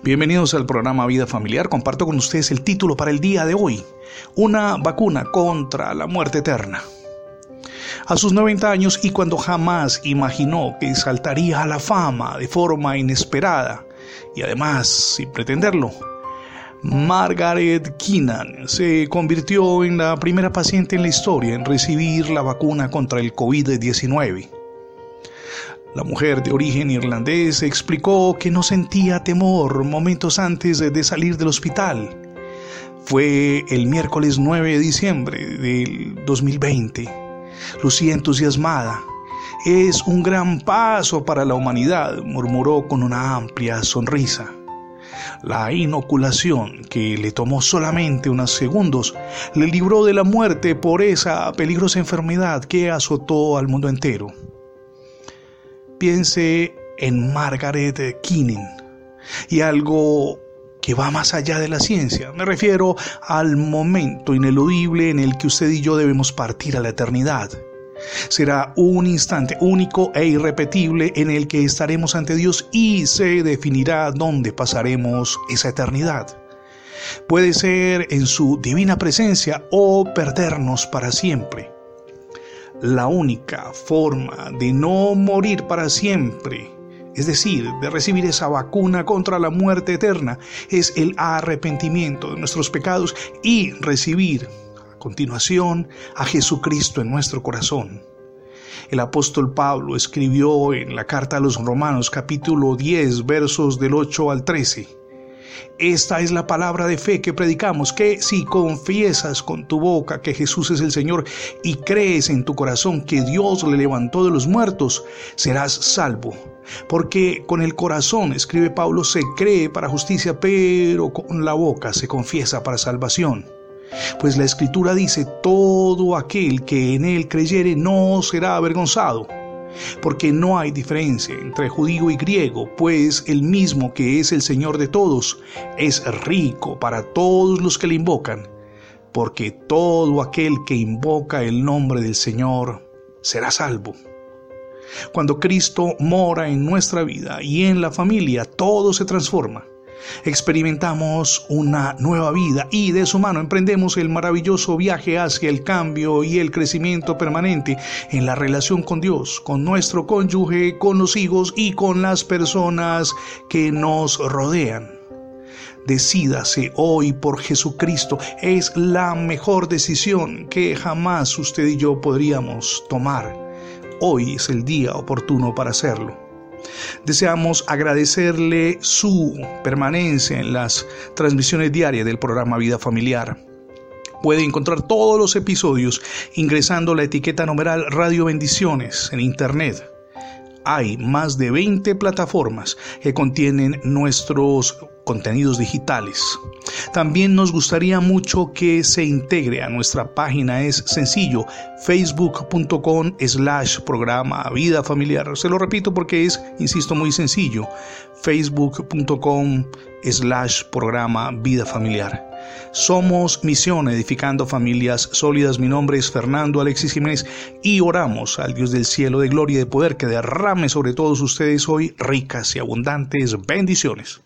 Bienvenidos al programa Vida Familiar. Comparto con ustedes el título para el día de hoy. Una vacuna contra la muerte eterna. A sus 90 años y cuando jamás imaginó que saltaría a la fama de forma inesperada y además sin pretenderlo, Margaret Keenan se convirtió en la primera paciente en la historia en recibir la vacuna contra el COVID-19. La mujer de origen irlandés explicó que no sentía temor momentos antes de salir del hospital. Fue el miércoles 9 de diciembre del 2020. Lucía entusiasmada. Es un gran paso para la humanidad, murmuró con una amplia sonrisa. La inoculación, que le tomó solamente unos segundos, le libró de la muerte por esa peligrosa enfermedad que azotó al mundo entero piense en Margaret Keenan y algo que va más allá de la ciencia. Me refiero al momento ineludible en el que usted y yo debemos partir a la eternidad. Será un instante único e irrepetible en el que estaremos ante Dios y se definirá dónde pasaremos esa eternidad. Puede ser en su divina presencia o perdernos para siempre la única forma de no morir para siempre, es decir, de recibir esa vacuna contra la muerte eterna, es el arrepentimiento de nuestros pecados y recibir a continuación a Jesucristo en nuestro corazón. El apóstol Pablo escribió en la carta a los Romanos capítulo 10 versos del 8 al 13, esta es la palabra de fe que predicamos, que si confiesas con tu boca que Jesús es el Señor y crees en tu corazón que Dios le levantó de los muertos, serás salvo. Porque con el corazón, escribe Pablo, se cree para justicia, pero con la boca se confiesa para salvación. Pues la escritura dice, todo aquel que en él creyere no será avergonzado porque no hay diferencia entre judío y griego, pues el mismo que es el Señor de todos es rico para todos los que le invocan, porque todo aquel que invoca el nombre del Señor será salvo. Cuando Cristo mora en nuestra vida y en la familia, todo se transforma experimentamos una nueva vida y de su mano emprendemos el maravilloso viaje hacia el cambio y el crecimiento permanente en la relación con Dios, con nuestro cónyuge, con los hijos y con las personas que nos rodean. Decídase hoy por Jesucristo. Es la mejor decisión que jamás usted y yo podríamos tomar. Hoy es el día oportuno para hacerlo. Deseamos agradecerle su permanencia en las transmisiones diarias del programa Vida Familiar. Puede encontrar todos los episodios ingresando la etiqueta numeral Radio Bendiciones en Internet. Hay más de 20 plataformas que contienen nuestros contenidos digitales. También nos gustaría mucho que se integre a nuestra página, es sencillo, facebook.com slash programa vida familiar. Se lo repito porque es, insisto, muy sencillo, facebook.com slash programa vida familiar. Somos Misión Edificando Familias Sólidas. Mi nombre es Fernando Alexis Jiménez y oramos al Dios del cielo de gloria y de poder que derrame sobre todos ustedes hoy ricas y abundantes bendiciones.